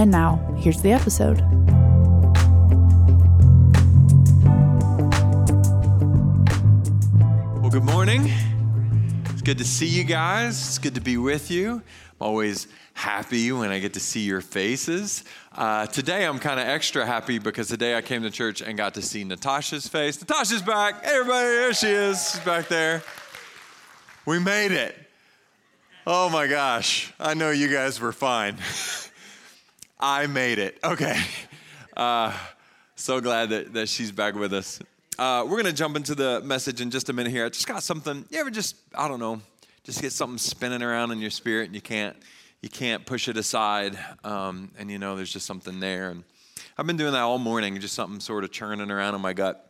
And now, here's the episode. Well, good morning. It's good to see you guys. It's good to be with you. I'm always happy when I get to see your faces. Uh, today, I'm kind of extra happy because today I came to church and got to see Natasha's face. Natasha's back. Hey, everybody, there she is. She's back there. We made it. Oh my gosh. I know you guys were fine. I made it. Okay. Uh, so glad that, that she's back with us. Uh, we're going to jump into the message in just a minute here. I just got something. You ever just, I don't know, just get something spinning around in your spirit and you can't, you can't push it aside. Um, and you know, there's just something there. And I've been doing that all morning, just something sort of churning around in my gut.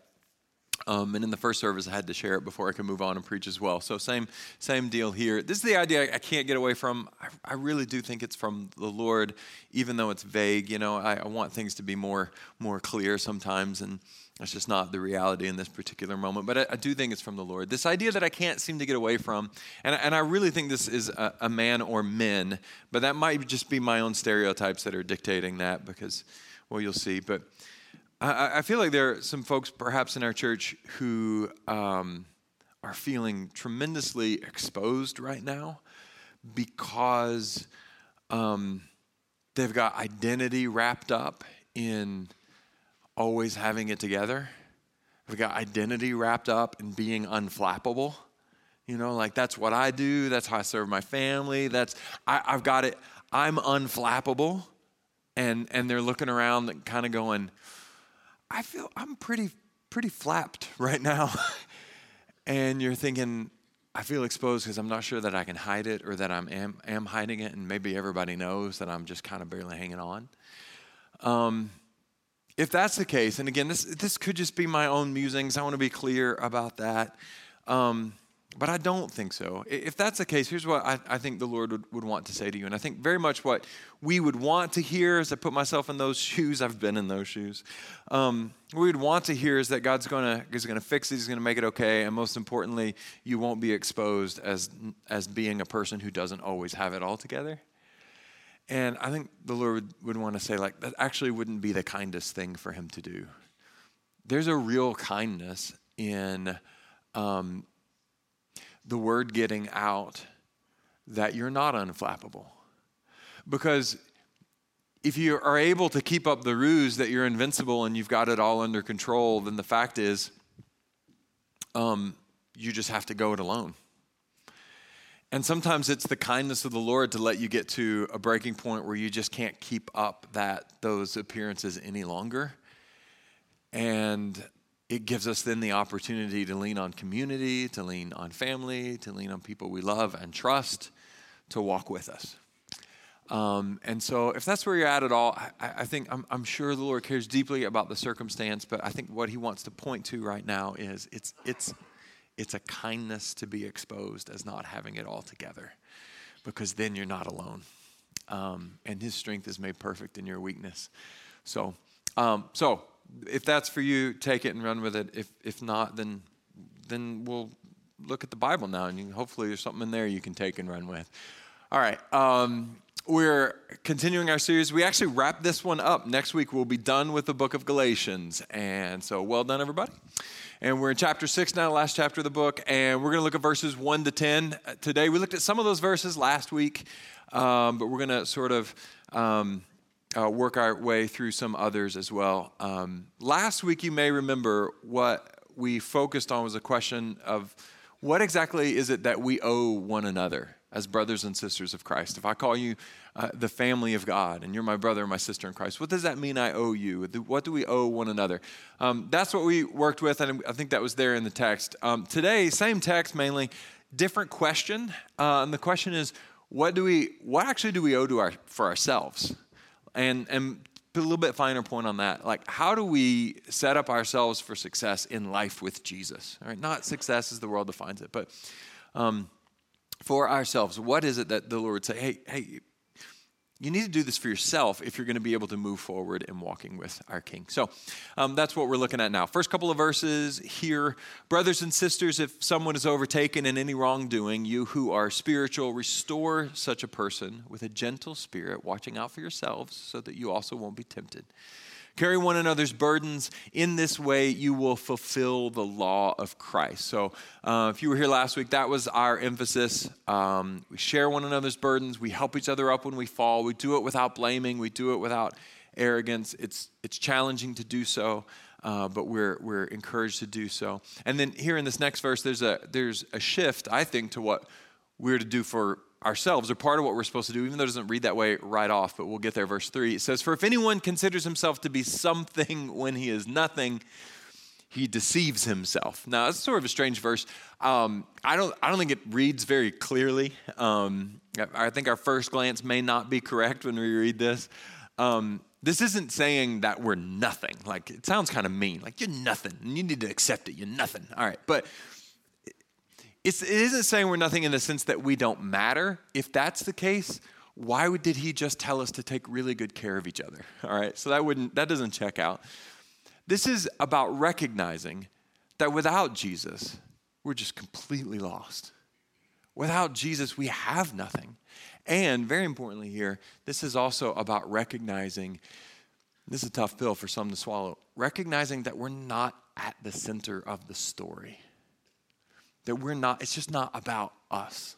Um, and in the first service, I had to share it before I could move on and preach as well. So same same deal here. This is the idea I, can't get away from. I, I, really do think it's from the Lord, even though it's vague. You know, I, I, want things to be more more clear sometimes, and that's just not the reality in this particular moment. But I, I do think it's from the Lord. This idea that I can't seem to get away from, and, and I really think this is a, a man or men, but that might just be my own stereotypes that are dictating that because, well, you'll see. But I, I feel like there are some folks perhaps in our church who um, are feeling tremendously exposed right now because um, they've got identity wrapped up in always having it together. They've got identity wrapped up in being unflappable. You know, like that's what I do. That's how I serve my family. That's I, have got it. I'm unflappable, and and they're looking around, and kind of going, I feel I'm pretty pretty flapped right now. and you're thinking, I feel exposed because I'm not sure that I can hide it or that I am, am hiding it, and maybe everybody knows that I'm just kind of barely hanging on. Um, if that's the case, and again, this, this could just be my own musings, I want to be clear about that. Um, but I don't think so. If that's the case, here's what I, I think the Lord would, would, want to say to you. And I think very much what we would want to hear as I put myself in those shoes, I've been in those shoes. Um, we would want to hear is that God's gonna, is gonna fix it, He's gonna make it okay, and most importantly, you won't be exposed as, as being a person who doesn't always have it all together. And I think the Lord would, would want to say, like, that actually wouldn't be the kindest thing for Him to do. There's a real kindness in um, the word getting out that you're not unflappable. Because if you are able to keep up the ruse that you're invincible and you've got it all under control, then the fact is um, you just have to go it alone. And sometimes it's the kindness of the Lord to let you get to a breaking point where you just can't keep up that those appearances any longer. And it gives us then the opportunity to lean on community, to lean on family, to lean on people we love and trust to walk with us. Um, and so, if that's where you're at at all, I, I think I'm, I'm, sure the Lord cares deeply about the circumstance. But I think what He wants to point to right now is it's it's it's a kindness to be exposed as not having it all together, because then you're not alone, um, and His strength is made perfect in your weakness. So, um, so if that's for you, take it and run with it. If, if not, then, then we'll look at the Bible now, and hopefully there's something in there you can take and run with. All right. Um, we're continuing our series. We actually wrap this one up. Next week, we'll be done with the book of Galatians. And so, well done, everybody. And we're in chapter six now, last chapter of the book. And we're going to look at verses one to 10 today. We looked at some of those verses last week, um, but we're going to sort of. Um, uh, work our way through some others as well. Um, last week, you may remember what we focused on was a question of what exactly is it that we owe one another as brothers and sisters of Christ? If I call you uh, the family of God and you're my brother or my sister in Christ, what does that mean I owe you? What do we owe one another? Um, that's what we worked with, and I think that was there in the text. Um, today, same text mainly, different question. Uh, and the question is, what do we, what actually do we owe to our, for ourselves? And, and put a little bit finer point on that. Like, how do we set up ourselves for success in life with Jesus? All right, not success as the world defines it, but um, for ourselves. What is it that the Lord would say? Hey, hey, you need to do this for yourself if you're going to be able to move forward in walking with our King. So um, that's what we're looking at now. First couple of verses here. Brothers and sisters, if someone is overtaken in any wrongdoing, you who are spiritual, restore such a person with a gentle spirit, watching out for yourselves so that you also won't be tempted. Carry one another's burdens. In this way, you will fulfill the law of Christ. So, uh, if you were here last week, that was our emphasis. Um, we share one another's burdens. We help each other up when we fall. We do it without blaming. We do it without arrogance. It's, it's challenging to do so. Uh, but we're, we're encouraged to do so. And then here in this next verse, there's a, there's a shift, I think, to what we're to do for ourselves are part of what we're supposed to do, even though it doesn't read that way right off, but we'll get there. Verse 3 it says, For if anyone considers himself to be something when he is nothing, he deceives himself. Now, it's sort of a strange verse. Um, I, don't, I don't think it reads very clearly. Um, I think our first glance may not be correct when we read this. Um, this isn't saying that we're nothing. Like, it sounds kind of mean. Like, you're nothing, and you need to accept it. You're nothing. All right. But it's, it isn't saying we're nothing in the sense that we don't matter. If that's the case, why would, did he just tell us to take really good care of each other? All right, so that wouldn't that doesn't check out. This is about recognizing that without Jesus, we're just completely lost. Without Jesus, we have nothing. And very importantly here, this is also about recognizing this is a tough pill for some to swallow. Recognizing that we're not at the center of the story that we're not, it's just not about us,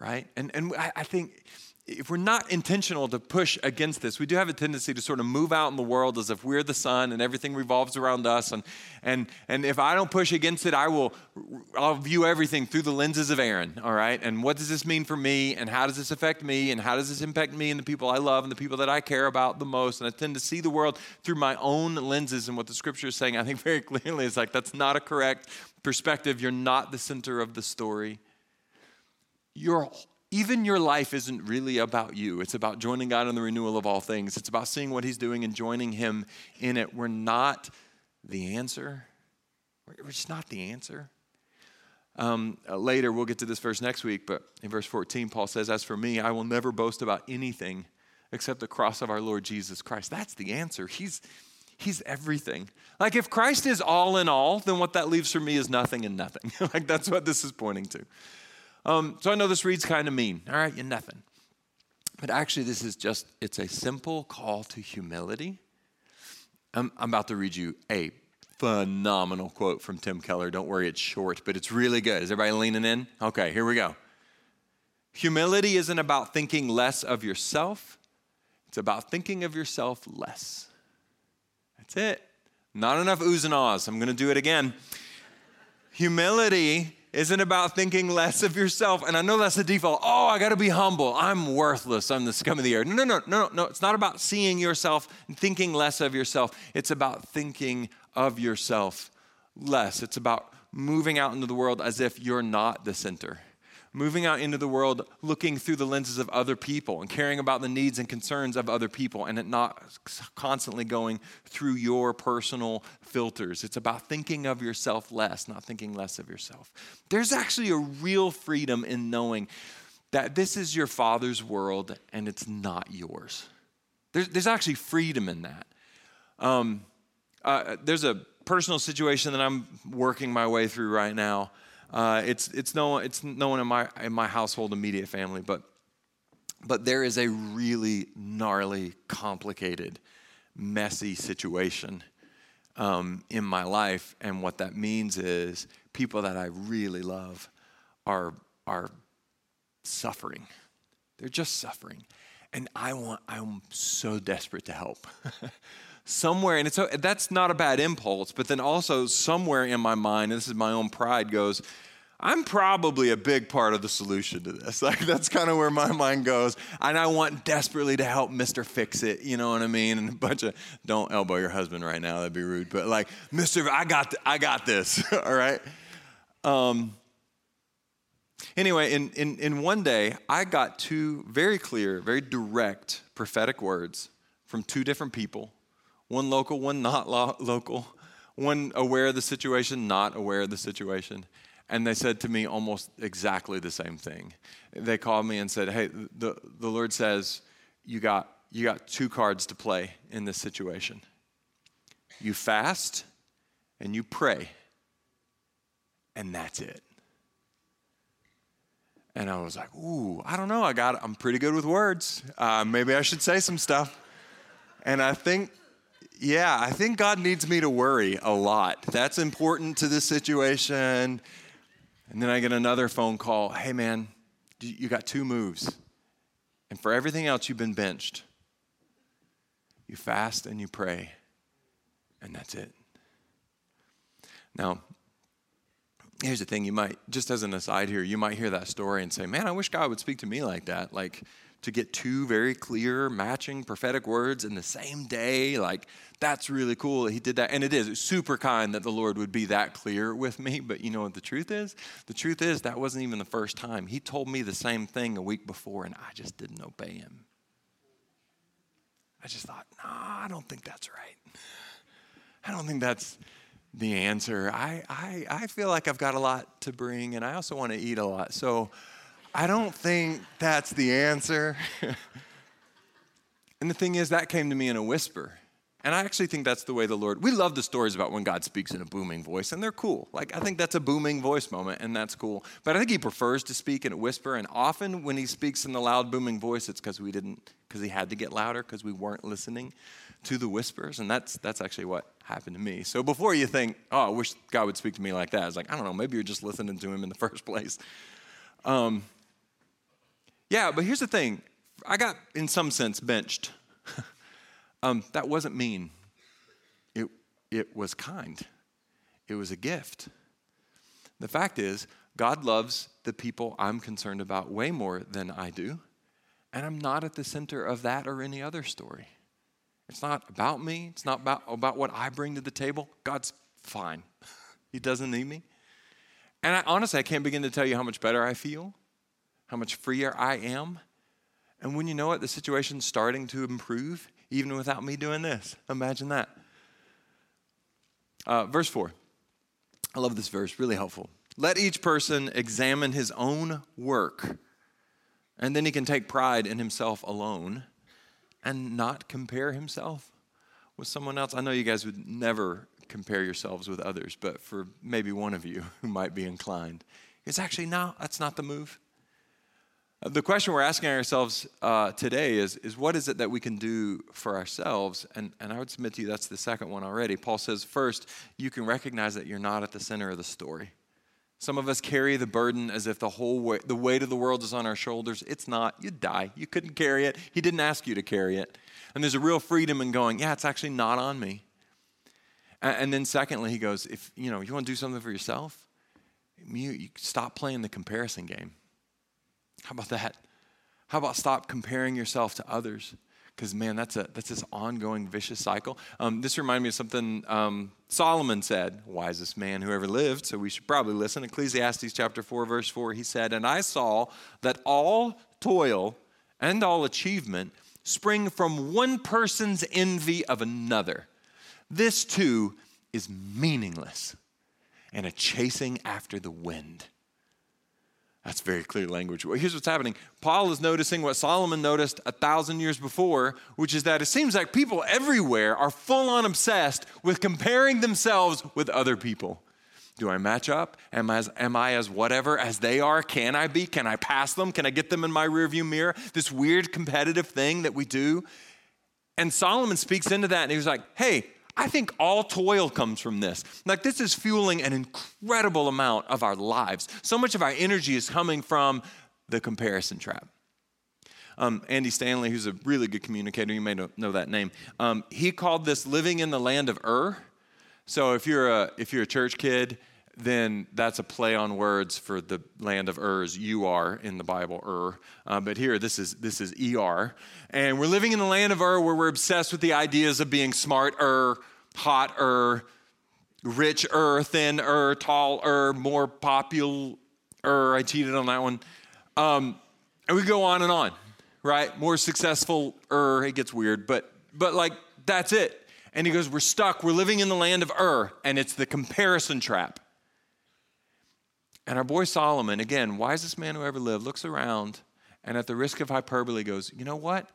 right? And, and I, I think if we're not intentional to push against this, we do have a tendency to sort of move out in the world as if we're the sun and everything revolves around us. And, and, and if I don't push against it, I will, I'll view everything through the lenses of Aaron, all right? And what does this mean for me? And how does this affect me? And how does this impact me and the people I love and the people that I care about the most? And I tend to see the world through my own lenses. And what the scripture is saying, I think very clearly, is like, that's not a correct perspective. You're not the center of the story. You're even your life isn't really about you. It's about joining God in the renewal of all things. It's about seeing what He's doing and joining Him in it. We're not the answer. We're just not the answer. Um, uh, later, we'll get to this verse next week, but in verse 14, Paul says, As for me, I will never boast about anything except the cross of our Lord Jesus Christ. That's the answer. He's, he's everything. Like, if Christ is all in all, then what that leaves for me is nothing and nothing. like, that's what this is pointing to. Um, so I know this reads kind of mean. All right, you're nothing. But actually, this is just, it's a simple call to humility. I'm, I'm about to read you a phenomenal quote from Tim Keller. Don't worry, it's short, but it's really good. Is everybody leaning in? Okay, here we go. Humility isn't about thinking less of yourself, it's about thinking of yourself less. That's it. Not enough oohs and ahs. I'm going to do it again. Humility isn't about thinking less of yourself. And I know that's the default. Oh, I got to be humble. I'm worthless. I'm the scum of the earth. No, no, no, no, no. It's not about seeing yourself and thinking less of yourself. It's about thinking of yourself less. It's about moving out into the world as if you're not the center moving out into the world looking through the lenses of other people and caring about the needs and concerns of other people and it not constantly going through your personal filters. It's about thinking of yourself less, not thinking less of yourself. There's actually a real freedom in knowing that this is your father's world and it's not yours. There's, there's actually freedom in that. Um, uh, there's a personal situation that I'm working my way through right now uh, it's, it's, no, it's no one in my, in my household immediate family, but, but there is a really gnarly, complicated, messy situation um, in my life. And what that means is people that I really love are, are suffering. They're just suffering. And I want, I'm so desperate to help. somewhere, and it's that's not a bad impulse, but then also somewhere in my mind, and this is my own pride, goes, I'm probably a big part of the solution to this. Like that's kind of where my mind goes, and I want desperately to help Mister Fix It. You know what I mean? And a bunch of don't elbow your husband right now. That'd be rude. But like Mister, I got, th- I got this. All right. Um, Anyway, in, in, in one day, I got two very clear, very direct prophetic words from two different people one local, one not lo- local, one aware of the situation, not aware of the situation. And they said to me almost exactly the same thing. They called me and said, Hey, the, the Lord says you got, you got two cards to play in this situation. You fast and you pray, and that's it. And I was like, ooh, I don't know. I got, I'm pretty good with words. Uh, maybe I should say some stuff. And I think, yeah, I think God needs me to worry a lot. That's important to this situation. And then I get another phone call. Hey, man, you got two moves. And for everything else, you've been benched. You fast and you pray, and that's it. Now, here's the thing you might, just as an aside here, you might hear that story and say, man, I wish God would speak to me like that. Like, to get two very clear, matching prophetic words in the same day. Like, that's really cool that he did that. And it is. It's super kind that the Lord would be that clear with me. But you know what the truth is? The truth is, that wasn't even the first time. He told me the same thing a week before, and I just didn't obey him. I just thought, no, I don't think that's right. I don't think that's the answer. I, I, I feel like I've got a lot to bring, and I also want to eat a lot. So I don't think that's the answer. and the thing is, that came to me in a whisper. And I actually think that's the way the Lord, we love the stories about when God speaks in a booming voice, and they're cool. Like, I think that's a booming voice moment, and that's cool. But I think He prefers to speak in a whisper, and often when He speaks in the loud, booming voice, it's because we didn't, because He had to get louder, because we weren't listening to the whispers. And that's, that's actually what happened to me. So before you think, oh, I wish God would speak to me like that, it's like, I don't know, maybe you're just listening to Him in the first place. Um, yeah, but here's the thing I got, in some sense, benched. um, that wasn't mean, it, it was kind, it was a gift. The fact is, God loves the people I'm concerned about way more than I do, and I'm not at the center of that or any other story. It's not about me, it's not about, about what I bring to the table. God's fine, He doesn't need me. And I, honestly, I can't begin to tell you how much better I feel how much freer I am. And when you know it, the situation's starting to improve, even without me doing this. Imagine that. Uh, verse 4. I love this verse, really helpful. Let each person examine his own work, and then he can take pride in himself alone and not compare himself with someone else. I know you guys would never compare yourselves with others, but for maybe one of you who might be inclined, it's actually no, that's not the move. The question we're asking ourselves uh, today is, is what is it that we can do for ourselves? And, and I would submit to you that's the second one already. Paul says, first, you can recognize that you're not at the center of the story. Some of us carry the burden as if the whole weight, the weight of the world is on our shoulders. It's not. You die. You couldn't carry it. He didn't ask you to carry it. And there's a real freedom in going, yeah, it's actually not on me. And, and then secondly, he goes, if you know you want to do something for yourself, you, you stop playing the comparison game. How about that? How about stop comparing yourself to others? Because man, that's a that's this ongoing vicious cycle. Um, this reminded me of something um, Solomon said, wisest man who ever lived. So we should probably listen. Ecclesiastes chapter four, verse four. He said, "And I saw that all toil and all achievement spring from one person's envy of another. This too is meaningless and a chasing after the wind." That's very clear language. Well, here's what's happening Paul is noticing what Solomon noticed a thousand years before, which is that it seems like people everywhere are full on obsessed with comparing themselves with other people. Do I match up? Am I, as, am I as whatever as they are? Can I be? Can I pass them? Can I get them in my rearview mirror? This weird competitive thing that we do. And Solomon speaks into that and he was like, hey, I think all toil comes from this. Like, this is fueling an incredible amount of our lives. So much of our energy is coming from the comparison trap. Um, Andy Stanley, who's a really good communicator, you may know that name, um, he called this living in the land of Ur. So if you're a, if you're a church kid, then that's a play on words for the land of Ur's. You are in the Bible, Ur. Uh, but here, this is this is Er, and we're living in the land of Ur, where we're obsessed with the ideas of being smarter, thin, richer, tall, taller, more popular, Ur, I cheated on that one. Um, and we go on and on, right? More successful, Ur, it gets weird, but but like that's it. And he goes, We're stuck. We're living in the land of Ur, and it's the comparison trap. And our boy Solomon, again, wisest man who ever lived, looks around and at the risk of hyperbole goes, You know what?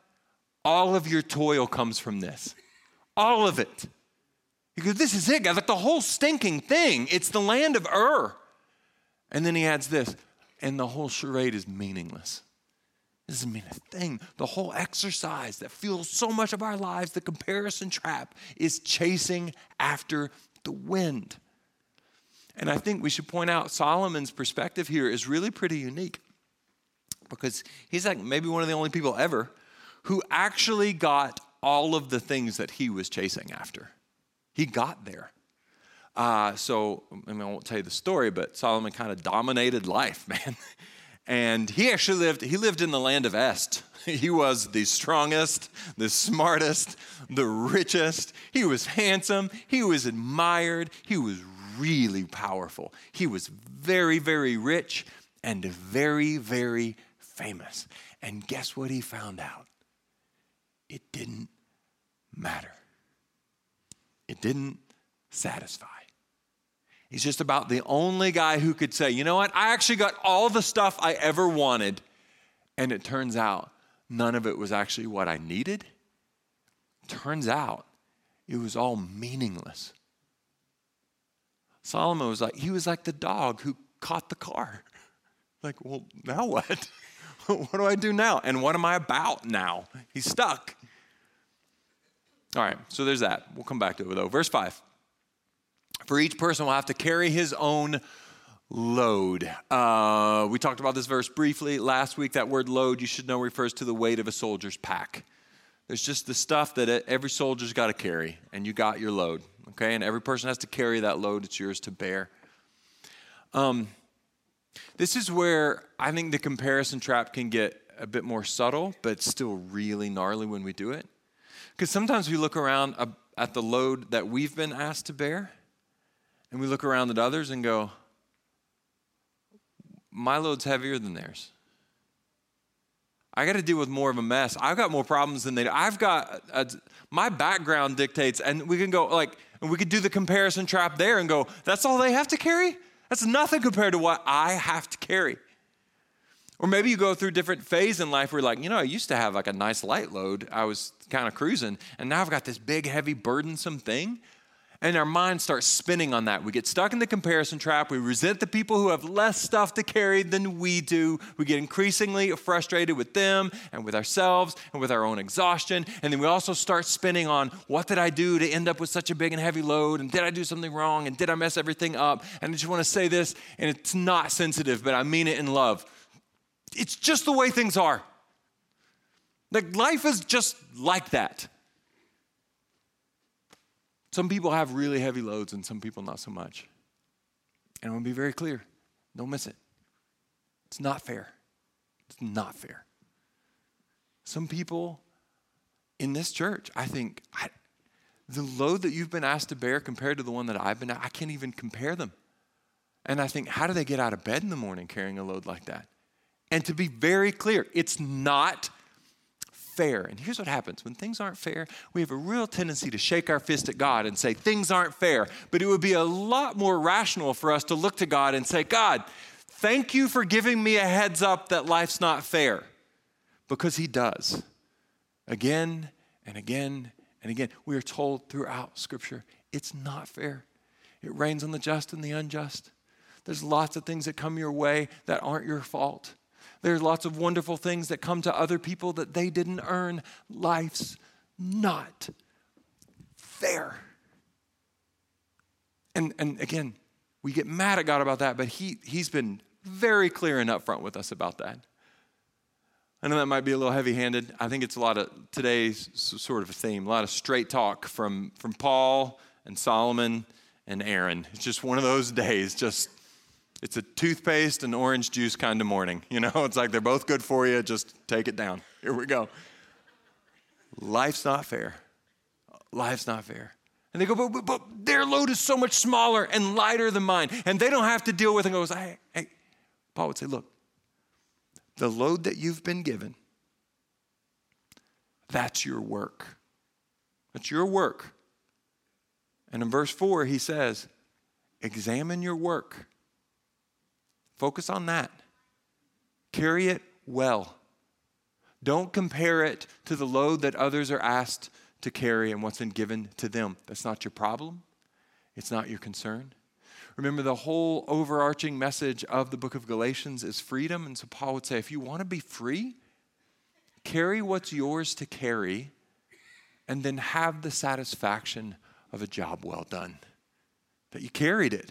All of your toil comes from this. All of it. He goes, This is it, guys. Like the whole stinking thing. It's the land of Ur. And then he adds this, and the whole charade is meaningless. This doesn't mean a thing. The whole exercise that fuels so much of our lives, the comparison trap, is chasing after the wind. And I think we should point out Solomon's perspective here is really pretty unique because he's like maybe one of the only people ever who actually got all of the things that he was chasing after. He got there. Uh, so, I, mean, I won't tell you the story, but Solomon kind of dominated life, man. And he actually lived, he lived in the land of Est. He was the strongest, the smartest, the richest. He was handsome. He was admired. He was really powerful. He was very, very rich and very, very famous. And guess what he found out? It didn't matter, it didn't satisfy. He's just about the only guy who could say, you know what, I actually got all the stuff I ever wanted. And it turns out none of it was actually what I needed. Turns out it was all meaningless. Solomon was like, he was like the dog who caught the car. Like, well, now what? what do I do now? And what am I about now? He's stuck. All right, so there's that. We'll come back to it though. Verse 5. For each person will have to carry his own load. Uh, we talked about this verse briefly last week. That word load, you should know, refers to the weight of a soldier's pack. There's just the stuff that every soldier's got to carry, and you got your load, okay? And every person has to carry that load. It's yours to bear. Um, this is where I think the comparison trap can get a bit more subtle, but still really gnarly when we do it. Because sometimes we look around at the load that we've been asked to bear, and we look around at others and go, my load's heavier than theirs. I got to deal with more of a mess. I've got more problems than they do. I've got, a, my background dictates, and we can go like, and we could do the comparison trap there and go, that's all they have to carry? That's nothing compared to what I have to carry. Or maybe you go through different phase in life where you're like, you know, I used to have like a nice light load. I was kind of cruising, and now I've got this big, heavy, burdensome thing and our mind starts spinning on that. We get stuck in the comparison trap. We resent the people who have less stuff to carry than we do. We get increasingly frustrated with them and with ourselves and with our own exhaustion. And then we also start spinning on what did I do to end up with such a big and heavy load? And did I do something wrong? And did I mess everything up? And I just want to say this, and it's not sensitive, but I mean it in love. It's just the way things are. Like life is just like that. Some people have really heavy loads and some people not so much. And I want to be very clear don't miss it. It's not fair. It's not fair. Some people in this church, I think, I, the load that you've been asked to bear compared to the one that I've been, I can't even compare them. And I think, how do they get out of bed in the morning carrying a load like that? And to be very clear, it's not fair. And here's what happens when things aren't fair, we have a real tendency to shake our fist at God and say, Things aren't fair. But it would be a lot more rational for us to look to God and say, God, thank you for giving me a heads up that life's not fair. Because He does. Again and again and again. We are told throughout Scripture it's not fair. It rains on the just and the unjust. There's lots of things that come your way that aren't your fault. There's lots of wonderful things that come to other people that they didn't earn. Life's not fair. And, and again, we get mad at God about that, but he, He's been very clear and upfront with us about that. I know that might be a little heavy handed. I think it's a lot of today's sort of a theme, a lot of straight talk from, from Paul and Solomon and Aaron. It's just one of those days, just it's a toothpaste and orange juice kind of morning. You know, it's like they're both good for you. Just take it down. Here we go. Life's not fair. Life's not fair. And they go, but, but, but, their load is so much smaller and lighter than mine. And they don't have to deal with it. And goes, hey, hey, Paul would say, Look, the load that you've been given, that's your work. That's your work. And in verse 4, he says, Examine your work. Focus on that. Carry it well. Don't compare it to the load that others are asked to carry and what's been given to them. That's not your problem. It's not your concern. Remember, the whole overarching message of the book of Galatians is freedom. And so Paul would say, if you want to be free, carry what's yours to carry, and then have the satisfaction of a job well done. That you carried it.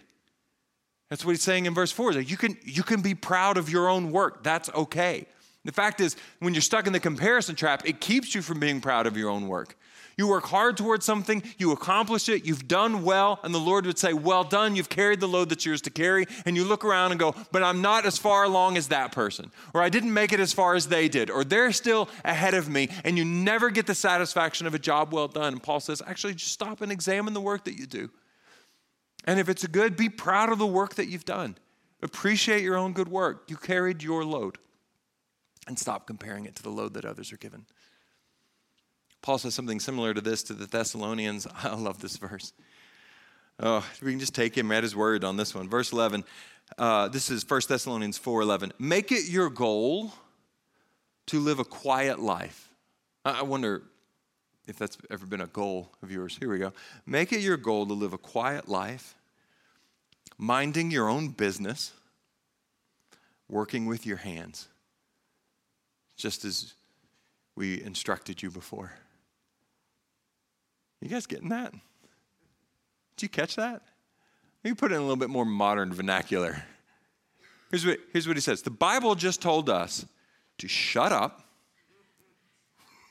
That's what he's saying in verse 4. That you can, you can be proud of your own work. That's okay. The fact is, when you're stuck in the comparison trap, it keeps you from being proud of your own work. You work hard towards something, you accomplish it, you've done well, and the Lord would say, Well done, you've carried the load that's yours to carry. And you look around and go, But I'm not as far along as that person, or I didn't make it as far as they did, or they're still ahead of me, and you never get the satisfaction of a job well done. And Paul says, Actually, just stop and examine the work that you do. And if it's good, be proud of the work that you've done. Appreciate your own good work. You carried your load. And stop comparing it to the load that others are given. Paul says something similar to this to the Thessalonians. I love this verse. Oh, we can just take him at his word on this one. Verse 11. Uh, this is 1 Thessalonians 4:11. Make it your goal to live a quiet life. I wonder if that's ever been a goal of yours. Here we go. Make it your goal to live a quiet life, minding your own business, working with your hands, just as we instructed you before. You guys getting that? Did you catch that? Let me put it in a little bit more modern vernacular. Here's what, here's what he says The Bible just told us to shut up.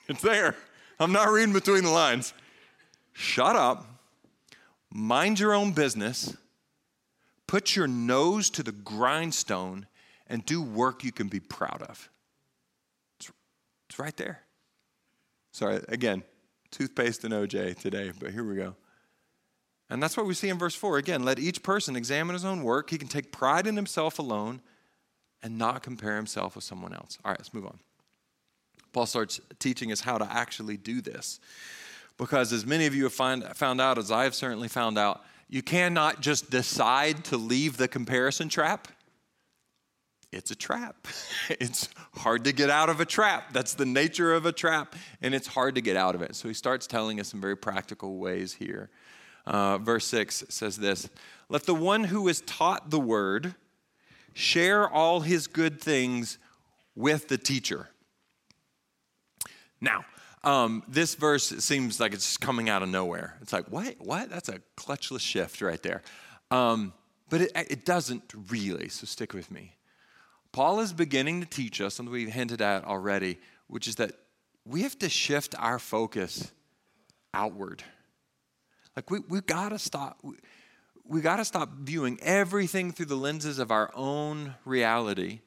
It's there. I'm not reading between the lines. Shut up, mind your own business, put your nose to the grindstone, and do work you can be proud of. It's, it's right there. Sorry, again, toothpaste and OJ today, but here we go. And that's what we see in verse 4. Again, let each person examine his own work. He can take pride in himself alone and not compare himself with someone else. All right, let's move on. Paul starts teaching us how to actually do this. Because as many of you have find, found out, as I have certainly found out, you cannot just decide to leave the comparison trap it's a trap. it's hard to get out of a trap. That's the nature of a trap, and it's hard to get out of it. So he starts telling us some very practical ways here. Uh, verse 6 says this Let the one who is taught the word share all his good things with the teacher. Now, um, this verse seems like it's coming out of nowhere. It's like, what? What? That's a clutchless shift right there. Um, but it, it doesn't really, so stick with me. Paul is beginning to teach us, and we've hinted at already, which is that we have to shift our focus outward. Like we we gotta stop. We, we gotta stop viewing everything through the lenses of our own reality.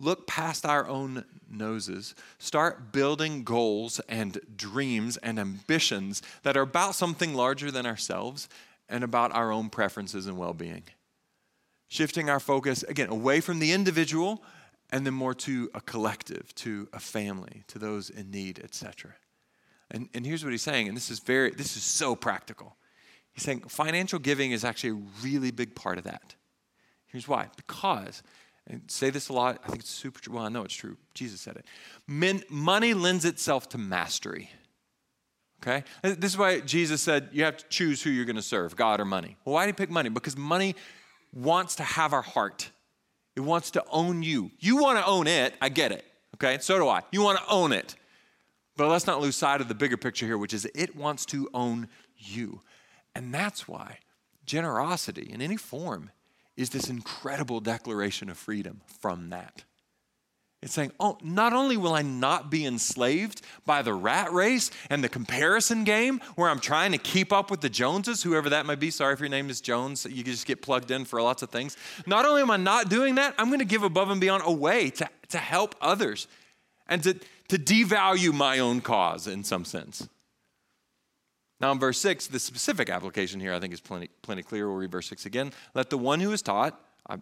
Look past our own noses. Start building goals and dreams and ambitions that are about something larger than ourselves and about our own preferences and well being shifting our focus again away from the individual and then more to a collective, to a family, to those in need, etc. And, and here's what he's saying, and this is very, this is so practical. He's saying financial giving is actually a really big part of that. Here's why. Because, and say this a lot, I think it's super true. Well, I know it's true. Jesus said it. Men, money lends itself to mastery. Okay? This is why Jesus said you have to choose who you're going to serve, God or money. Well, why do you pick money? Because money wants to have our heart. It wants to own you. You want to own it. I get it. Okay? So do I. You want to own it. But let's not lose sight of the bigger picture here, which is it wants to own you. And that's why generosity in any form is this incredible declaration of freedom from that. It's saying, oh, not only will I not be enslaved by the rat race and the comparison game where I'm trying to keep up with the Joneses, whoever that might be. Sorry if your name is Jones, you just get plugged in for lots of things. Not only am I not doing that, I'm going to give above and beyond a way to, to help others and to, to devalue my own cause in some sense. Now, in verse 6, the specific application here I think is plenty, plenty clear. We'll read verse 6 again. Let the one who is taught, I,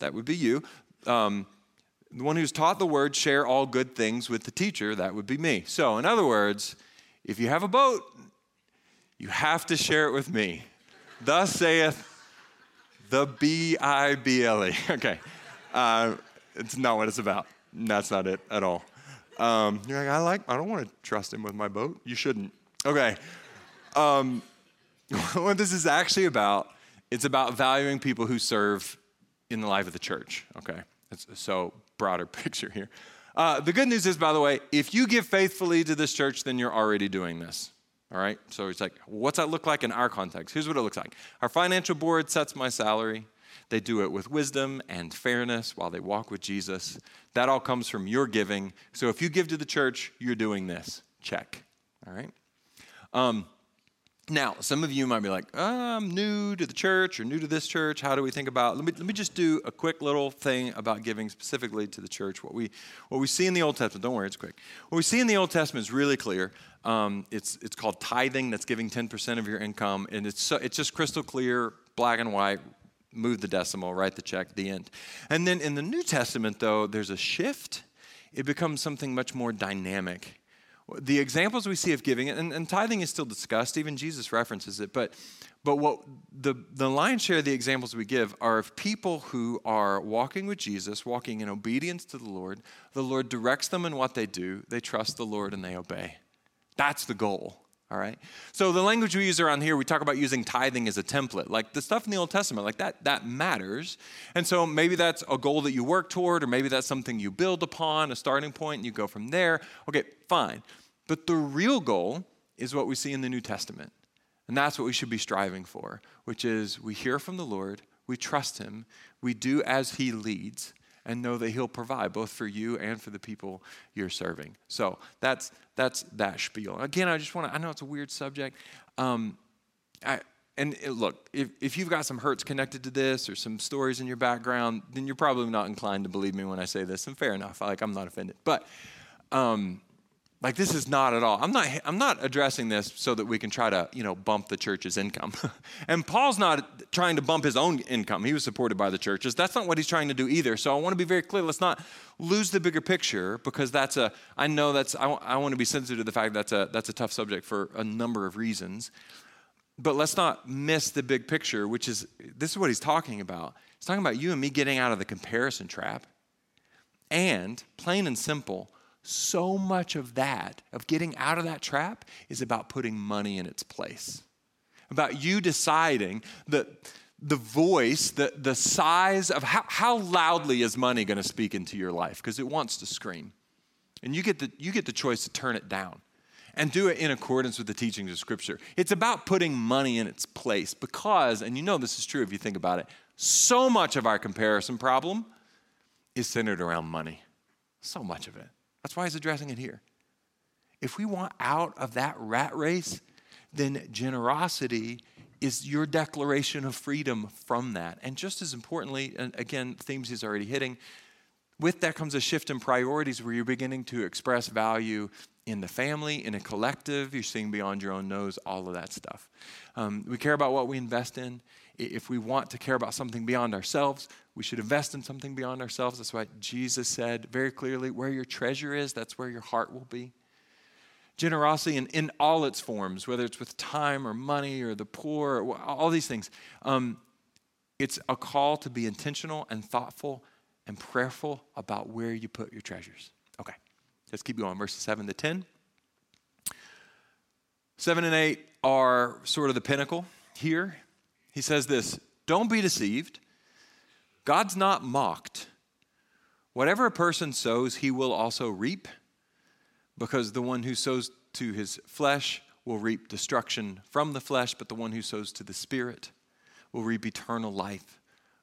that would be you, um, the one who's taught the word, share all good things with the teacher. That would be me. So, in other words, if you have a boat, you have to share it with me. Thus saith the B I B L E. Okay. Uh, it's not what it's about. That's not it at all. Um, you're like, I like, I don't want to trust him with my boat. You shouldn't. Okay. Um, what this is actually about, it's about valuing people who serve in the life of the church. Okay. It's so broader picture here. Uh, the good news is, by the way, if you give faithfully to this church, then you're already doing this. All right? So it's like, what's that look like in our context? Here's what it looks like Our financial board sets my salary. They do it with wisdom and fairness while they walk with Jesus. That all comes from your giving. So if you give to the church, you're doing this. Check. All right? Um, now, some of you might be like, oh, I'm new to the church or new to this church. How do we think about? Let me, let me just do a quick little thing about giving specifically to the church. What we, what we see in the Old Testament, don't worry, it's quick. What we see in the Old Testament is really clear. Um, it's, it's called tithing, that's giving 10% of your income. And it's, so, it's just crystal clear, black and white, move the decimal, write the check, the end. And then in the New Testament, though, there's a shift. It becomes something much more dynamic. The examples we see of giving, and, and tithing is still discussed, even Jesus references it, but, but what the, the lion's share of the examples we give are of people who are walking with Jesus, walking in obedience to the Lord. The Lord directs them in what they do, they trust the Lord, and they obey. That's the goal. All right. So the language we use around here, we talk about using tithing as a template. Like the stuff in the Old Testament, like that, that matters. And so maybe that's a goal that you work toward, or maybe that's something you build upon, a starting point, and you go from there. Okay, fine. But the real goal is what we see in the New Testament. And that's what we should be striving for, which is we hear from the Lord, we trust Him, we do as He leads, and know that He'll provide both for you and for the people you're serving. So that's that's that spiel. Again, I just want to. I know it's a weird subject. Um, I, and it, look, if, if you've got some hurts connected to this or some stories in your background, then you're probably not inclined to believe me when I say this, and fair enough. Like I'm not offended, but. Um, like this is not at all. I'm not I'm not addressing this so that we can try to, you know, bump the church's income. and Paul's not trying to bump his own income. He was supported by the churches. That's not what he's trying to do either. So I want to be very clear. Let's not lose the bigger picture because that's a I know that's I, I want to be sensitive to the fact that that's a that's a tough subject for a number of reasons. But let's not miss the big picture, which is this is what he's talking about. He's talking about you and me getting out of the comparison trap. And plain and simple, so much of that, of getting out of that trap, is about putting money in its place. About you deciding that the voice, the, the size of how, how loudly is money going to speak into your life? Because it wants to scream. And you get, the, you get the choice to turn it down and do it in accordance with the teachings of Scripture. It's about putting money in its place because, and you know this is true if you think about it, so much of our comparison problem is centered around money. So much of it. That's why he's addressing it here. If we want out of that rat race, then generosity is your declaration of freedom from that. And just as importantly, and again, themes he's already hitting, with that comes a shift in priorities where you're beginning to express value in the family, in a collective, you're seeing beyond your own nose, all of that stuff. Um, we care about what we invest in. If we want to care about something beyond ourselves, we should invest in something beyond ourselves. That's why Jesus said very clearly where your treasure is, that's where your heart will be. Generosity in, in all its forms, whether it's with time or money or the poor, or all these things. Um, it's a call to be intentional and thoughtful and prayerful about where you put your treasures. Let's keep going. Verses 7 to 10. 7 and 8 are sort of the pinnacle here. He says this Don't be deceived. God's not mocked. Whatever a person sows, he will also reap, because the one who sows to his flesh will reap destruction from the flesh, but the one who sows to the Spirit will reap eternal life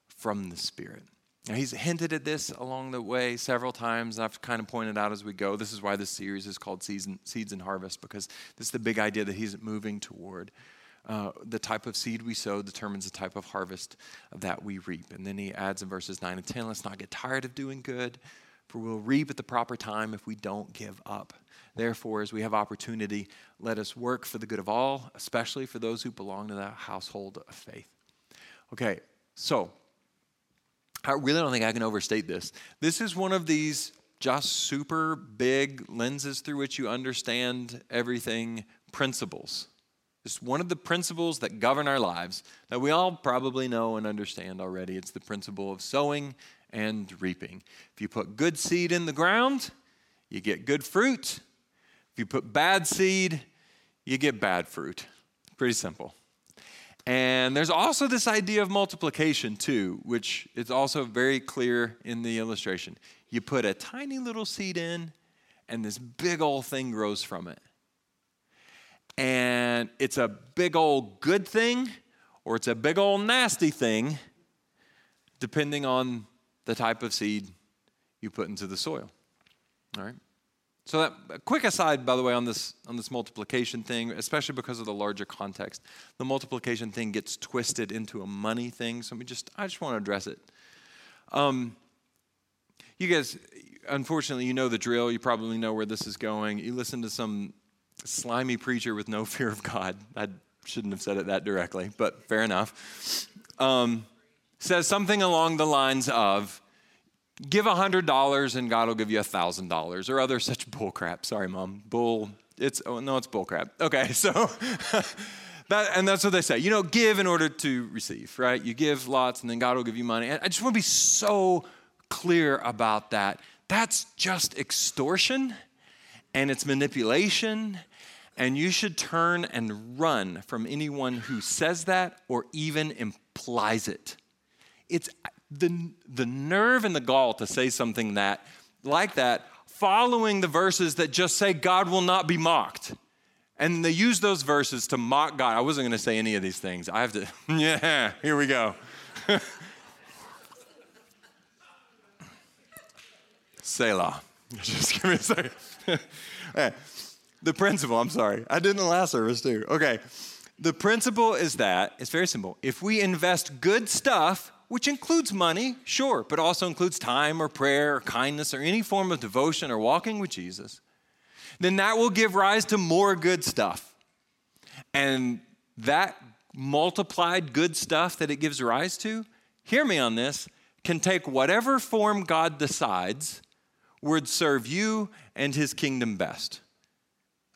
from the Spirit. Now, he's hinted at this along the way several times, I've kind of pointed out as we go. This is why this series is called Season, Seeds and Harvest, because this is the big idea that he's moving toward. Uh, the type of seed we sow determines the type of harvest that we reap. And then he adds in verses 9 and 10 let's not get tired of doing good, for we'll reap at the proper time if we don't give up. Therefore, as we have opportunity, let us work for the good of all, especially for those who belong to the household of faith. Okay, so I really don't think I can overstate this. This is one of these just super big lenses through which you understand everything principles. It's one of the principles that govern our lives that we all probably know and understand already. It's the principle of sowing and reaping. If you put good seed in the ground, you get good fruit. If you put bad seed, you get bad fruit. Pretty simple. And there's also this idea of multiplication, too, which is also very clear in the illustration. You put a tiny little seed in, and this big old thing grows from it. And it's a big old good thing, or it's a big old nasty thing, depending on the type of seed you put into the soil. All right? So that a quick aside, by the way, on this on this multiplication thing, especially because of the larger context, the multiplication thing gets twisted into a money thing. So we just I just want to address it. Um, you guys, unfortunately, you know the drill. You probably know where this is going. You listen to some slimy preacher with no fear of God. I shouldn't have said it that directly, but fair enough. Um, says something along the lines of give $100 and God will give you $1,000 or other such bull crap. Sorry, mom. Bull. It's, oh, no, it's bull crap. Okay, so that, and that's what they say. You know, give in order to receive, right? You give lots and then God will give you money. And I just want to be so clear about that. That's just extortion and it's manipulation. And you should turn and run from anyone who says that or even implies it. It's the, the nerve and the gall to say something that like that following the verses that just say God will not be mocked. And they use those verses to mock God. I wasn't going to say any of these things. I have to, yeah, here we go. Selah. Just give me a second. the principle, I'm sorry. I did in the last service too. Okay. The principle is that it's very simple. If we invest good stuff, which includes money, sure, but also includes time or prayer or kindness or any form of devotion or walking with Jesus, then that will give rise to more good stuff. And that multiplied good stuff that it gives rise to, hear me on this, can take whatever form God decides would serve you and his kingdom best.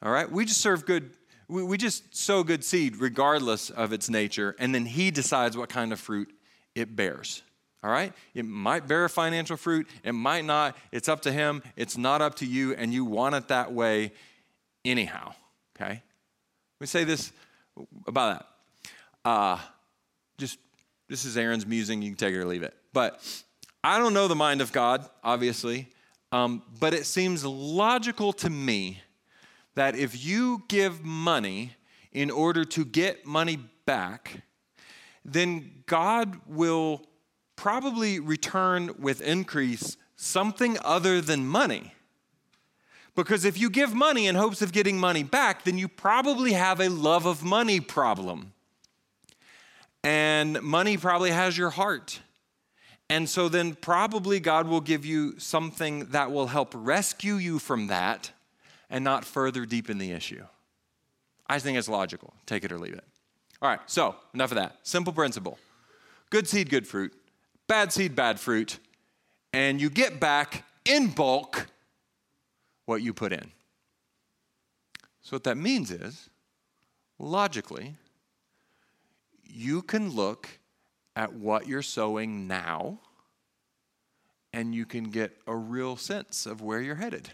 All right? We just serve good, we, we just sow good seed regardless of its nature, and then he decides what kind of fruit it bears. All right? It might bear financial fruit, it might not. It's up to him, it's not up to you, and you want it that way anyhow. Okay? We say this about that. Uh, just this is Aaron's musing, you can take it or leave it. But I don't know the mind of God, obviously, um, but it seems logical to me that if you give money in order to get money back, then God will probably return with increase something other than money. Because if you give money in hopes of getting money back, then you probably have a love of money problem. And money probably has your heart. And so then probably God will give you something that will help rescue you from that and not further deepen the issue. I think it's logical. Take it or leave it. All right, so enough of that. Simple principle good seed, good fruit, bad seed, bad fruit, and you get back in bulk what you put in. So, what that means is, logically, you can look at what you're sowing now and you can get a real sense of where you're headed,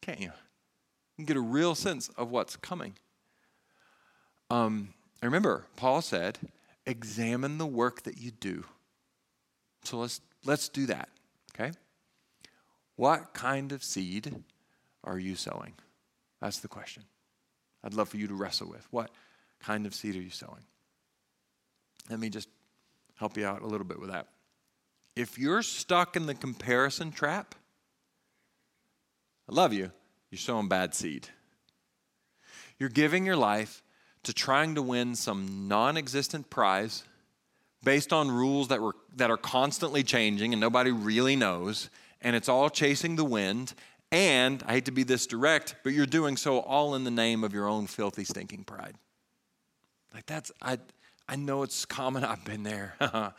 can't you? You can get a real sense of what's coming. Um, remember, Paul said, examine the work that you do. So let's, let's do that, okay? What kind of seed are you sowing? That's the question. I'd love for you to wrestle with. What kind of seed are you sowing? Let me just help you out a little bit with that. If you're stuck in the comparison trap, I love you, you're sowing bad seed. You're giving your life to trying to win some non existent prize based on rules that, were, that are constantly changing and nobody really knows, and it's all chasing the wind. And I hate to be this direct, but you're doing so all in the name of your own filthy, stinking pride. Like that's, I, I know it's common, I've been there.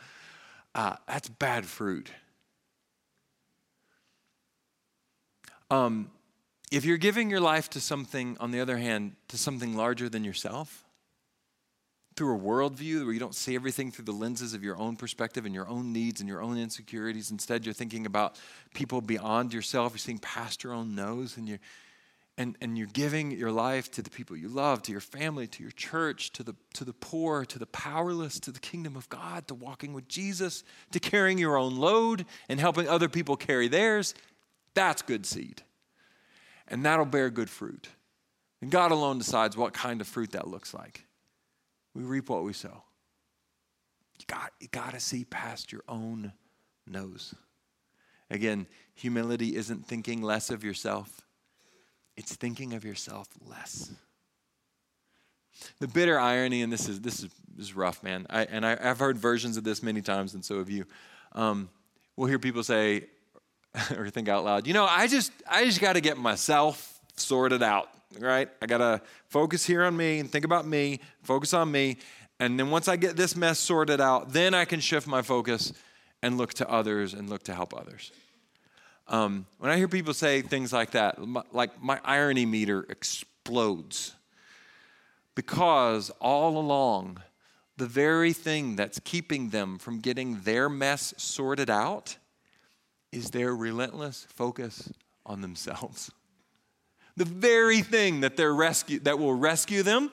uh, that's bad fruit. Um, if you're giving your life to something, on the other hand, to something larger than yourself, through a worldview where you don't see everything through the lenses of your own perspective and your own needs and your own insecurities. Instead, you're thinking about people beyond yourself. You're seeing past your own nose and you're and, and you're giving your life to the people you love, to your family, to your church, to the, to the poor, to the powerless, to the kingdom of God, to walking with Jesus, to carrying your own load and helping other people carry theirs, that's good seed. And that'll bear good fruit. And God alone decides what kind of fruit that looks like. We reap what we sow. You got, you got to see past your own nose. Again, humility isn't thinking less of yourself it's thinking of yourself less. The bitter irony, and this is this is, this is rough, man. I, and I, have heard versions of this many times, and so have you. Um, we'll hear people say or think out loud, you know, I just I just got to get myself sorted out, right? I got to focus here on me and think about me, focus on me, and then once I get this mess sorted out, then I can shift my focus and look to others and look to help others. Um, when I hear people say things like that, my, like my irony meter explodes. Because all along, the very thing that's keeping them from getting their mess sorted out is their relentless focus on themselves. The very thing that, they're rescue, that will rescue them,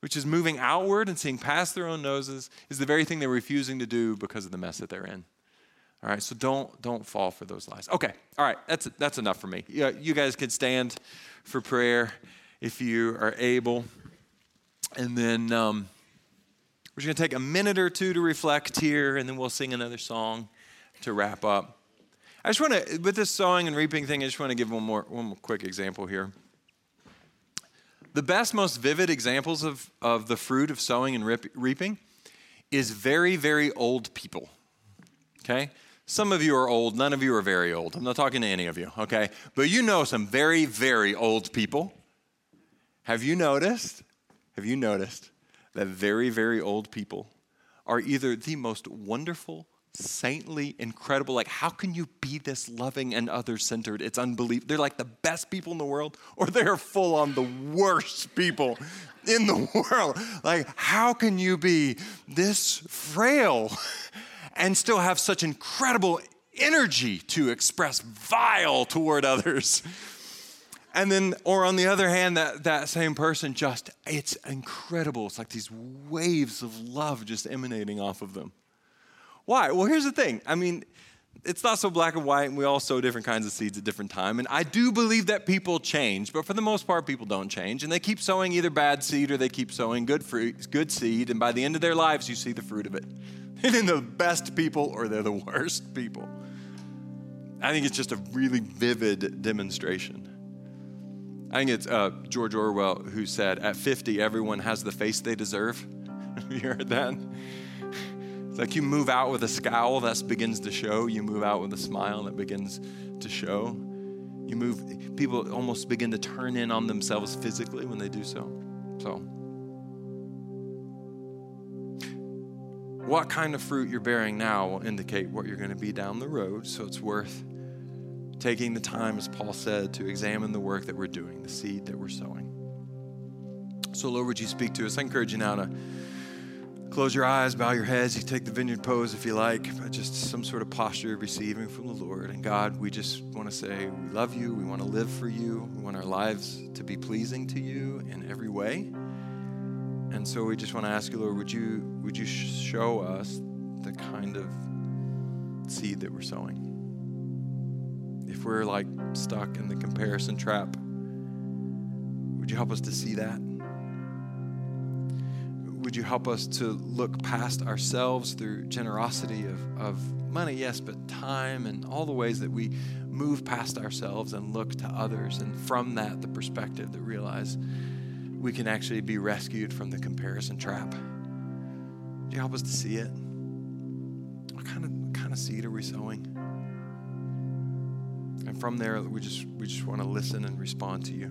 which is moving outward and seeing past their own noses, is the very thing they're refusing to do because of the mess that they're in. All right, so don't don't fall for those lies. Okay, all right, that's that's enough for me. Yeah, you guys can stand for prayer if you are able, and then um, we're just gonna take a minute or two to reflect here, and then we'll sing another song to wrap up. I just want to, with this sowing and reaping thing, I just want to give one more one more quick example here. The best, most vivid examples of of the fruit of sowing and rip, reaping is very, very old people. Okay? Some of you are old, none of you are very old. I'm not talking to any of you, okay? But you know some very, very old people. Have you noticed? Have you noticed that very, very old people are either the most wonderful, saintly, incredible, like, how can you be this loving and other centered? It's unbelievable. They're like the best people in the world, or they're full on the worst people in the world. Like, how can you be this frail? and still have such incredible energy to express vile toward others. And then, or on the other hand, that, that same person just, it's incredible. It's like these waves of love just emanating off of them. Why? Well, here's the thing. I mean, it's not so black and white, and we all sow different kinds of seeds at different time. And I do believe that people change, but for the most part, people don't change, and they keep sowing either bad seed or they keep sowing good fruit, good seed. And by the end of their lives, you see the fruit of it. They're the best people or they're the worst people. I think it's just a really vivid demonstration. I think it's uh, George Orwell who said, At 50, everyone has the face they deserve. Have you heard that? It's like you move out with a scowl, that begins to show. You move out with a smile, that begins to show. You move, people almost begin to turn in on themselves physically when they do so. So, what kind of fruit you're bearing now will indicate what you're going to be down the road. So it's worth taking the time, as Paul said, to examine the work that we're doing, the seed that we're sowing. So, Lord, would you speak to us? I encourage you now to close your eyes, bow your heads. You take the vineyard pose if you like, but just some sort of posture of receiving from the Lord. And God, we just want to say we love you. We want to live for you. We want our lives to be pleasing to you in every way. And so we just want to ask you, Lord, would you, would you show us the kind of seed that we're sowing? If we're like stuck in the comparison trap, would you help us to see that? Would you help us to look past ourselves through generosity of, of money, yes, but time and all the ways that we move past ourselves and look to others, and from that, the perspective that realize we can actually be rescued from the comparison trap. Do you help us to see it? What kind of what kind of seed are we sowing? And from there, we just we just want to listen and respond to you.